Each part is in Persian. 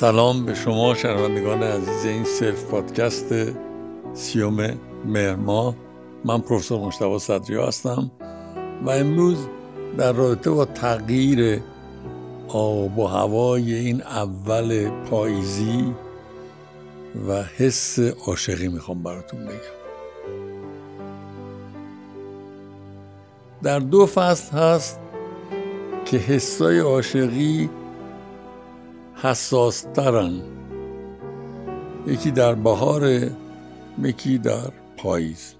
سلام به شما شنوندگان عزیز این سلف پادکست سوم مهر من پروفسور مجتبی صدری هستم و امروز در رابطه با تغییر آب و هوای این اول پاییزی و حس عاشقی می‌خوام براتون بگم. در دو فصل هست که حسای عاشقی حساس ترن یکی در بهار یکی در پاییز.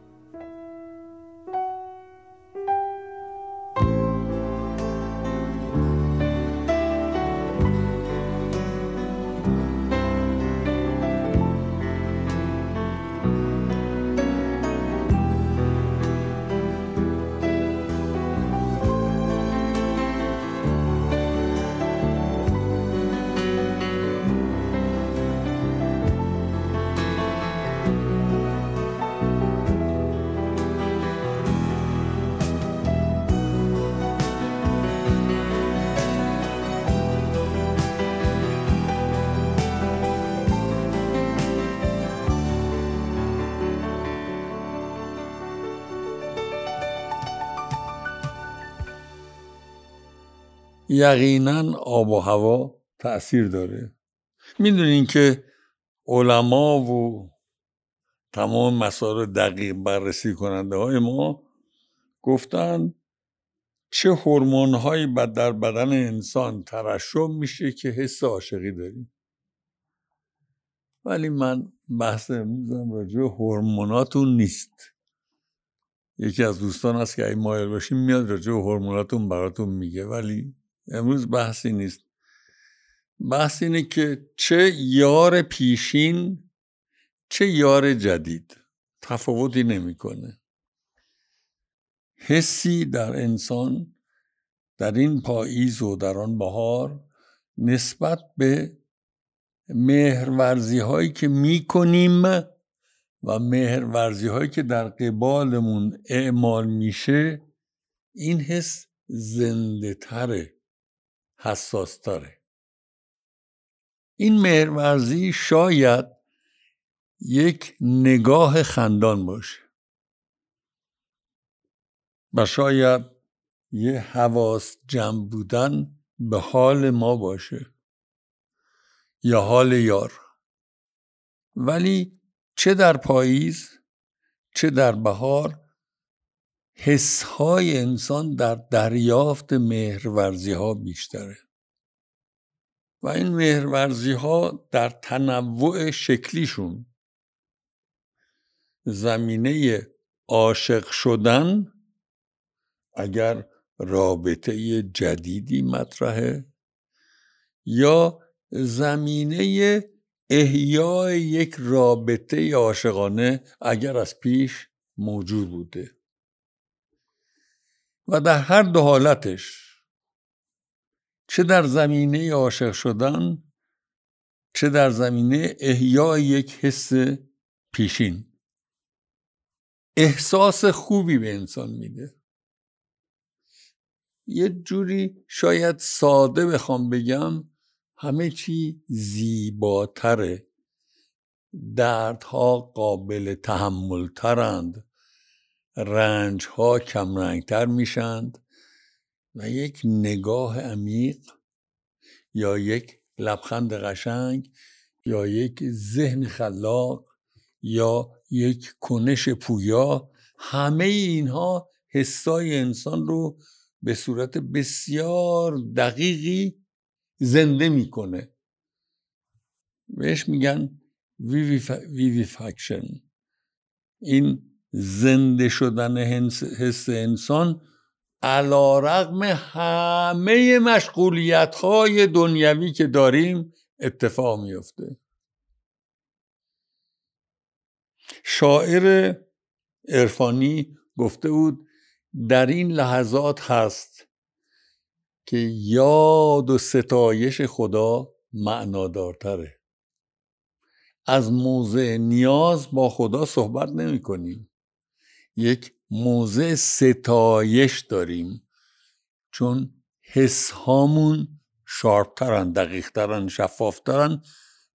یقینا آب و هوا تاثیر داره. می‌دونین که علما و تمام مسائل دقیق بررسی کننده های ما گفتن چه هورمون هایی در بدن انسان ترشح میشه که حس عاشقی داریم. ولی من بحث امروزم راجع هورموناتون نیست. یکی از دوستان هست که اگه مایل باشیم میاد راجع هورموناتون براتون میگه. ولی امروز بحثی نیست. بحث اینه که چه یار پیشین چه یار جدید. تفاوتی نمی‌کنه. حسی در انسان در این پاییز و در آن بهار نسبت به مهرورزی هایی که می‌کنیم و مهرورزی هایی که در قبالمون اعمال میشه این حس زنده تره حساس تره. این مهرورزی شاید یک نگاه خندان باشه و شاید یه حواس جمع بودن به حال ما باشه یا حال یار. ولی چه در پاییز چه در بهار حسهای انسان در دریافت مهرورزی ها بیشتره. و این مهرورزی ها در تنوع شکلیشون زمینه عاشق شدن اگر رابطه جدیدی مطرحه یا زمینه احیای یک رابطه عاشقانه اگر از پیش موجود بوده. و در هر دو حالتش چه در زمینه عاشق شدن چه در زمینه احیای یک حس پیشین. احساس خوبی به انسان میده. یه جوری شاید ساده بخوام بگم همه چی زیباتره. دردها قابل تحمل ترند رنج ها کمرنگتر میشند و یک نگاه عمیق یا یک لبخند قشنگ یا یک ذهن خلاق یا یک کنش پویا همه اینها حسای انسان رو به صورت بسیار دقیقی زنده می‌کنه. بهش میگن ویوی فکشن این زنده شدن حس انسان علا رقم همه مشغولیت های دنیوی که داریم اتفاق میفته شاعر عرفانی گفته بود در این لحظات هست که یاد و ستایش خدا معنادارتره. از موضع نیاز با خدا صحبت نمی کنیم یک موضع ستایش داریم. چون حس هامون شارپترن دقیقترن شفافترن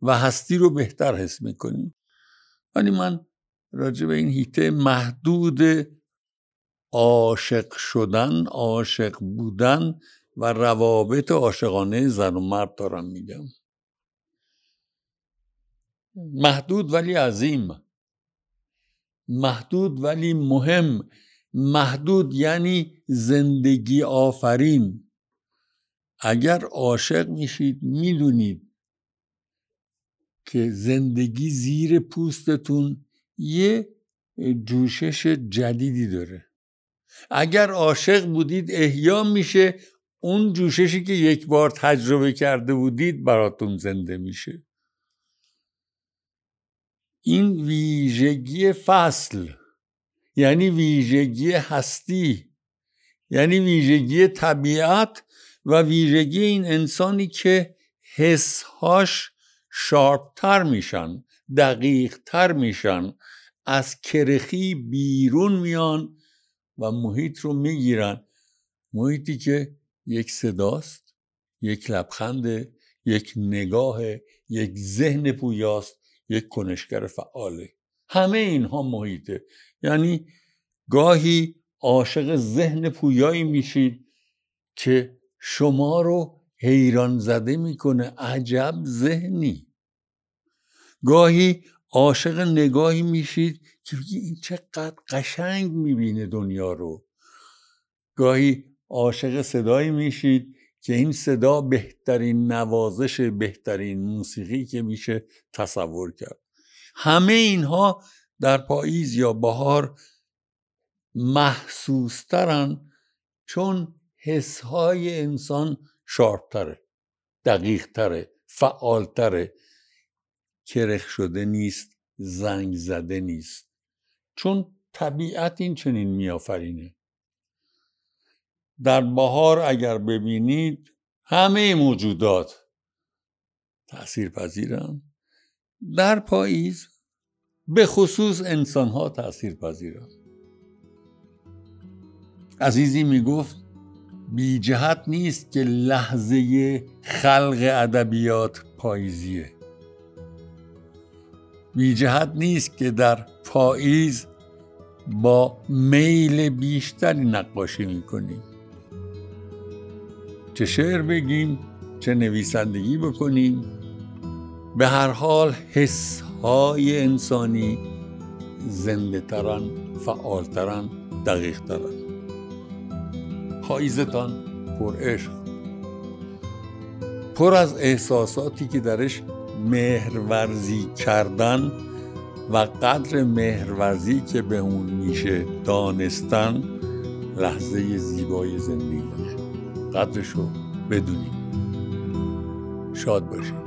و هستی رو بهتر حس می‌کنیم. ولی من راجع به این هیته محدود عاشق شدن عاشق بودن و روابط عاشقانه زن و مرد دارم میگم. محدود ولی عظیم. محدود ولی مهم. محدود یعنی زندگی آفرین. اگر عاشق میشید می‌دونید که زندگی زیر پوستتون یه جوشش جدیدی داره. اگر عاشق بودید احیا میشه اون جوششی که یک بار تجربه کرده بودید براتون زنده میشه. این ویژگی فصل یعنی ویژگی هستی یعنی ویژگی طبیعت و ویژگی این انسانی که حسهاش شارپتر میشن دقیقتر میشن از کرخی بیرون میان و محیط رو می‌گیرن. محیطی که یک صداست یک لبخند یک نگاه یک ذهن پویاست. یک کنشگر فعاله. همه اینها محیطه. یعنی گاهی عاشق ذهن پویایی میشید که شما رو حیران زده می‌کنه عجب ذهنی. گاهی عاشق نگاهی میشید که این چقدر قشنگ می‌بینه دنیا رو. گاهی عاشق صدایی میشید که این صدا بهترین نوازش بهترین موسیقی که میشه تصور کرد. همه اینها در پاییز یا بهار محسوسترن چون حسهای انسان شارپتره دقیقتره فعالتره. کرخ شده نیست زنگ زده نیست. چون طبیعت این چنین میآفرینه. در بهار اگر ببینید همه موجودات تأثیر پذیرن در پاییز به خصوص انسان ها تأثیر پذیرن عزیزی می گفت بی جهت نیست که لحظه خلق ادبیات پاییزیه. بی جهت نیست که در پاییز با میل بیشتری نقاشی می‌کنیم. چه شعر بگیم چه نویسندگی بکنیم. به هر حال حس های انسانی زنده ترن فعال ترن دقیق ترن پاییزتان پر عشق. پر از احساساتی که درش مهرورزی کردن و قدر مهرورزی که به اون میشه دانستن لحظه زیبای زندگی. قدرش رو بدونیم شاد باشید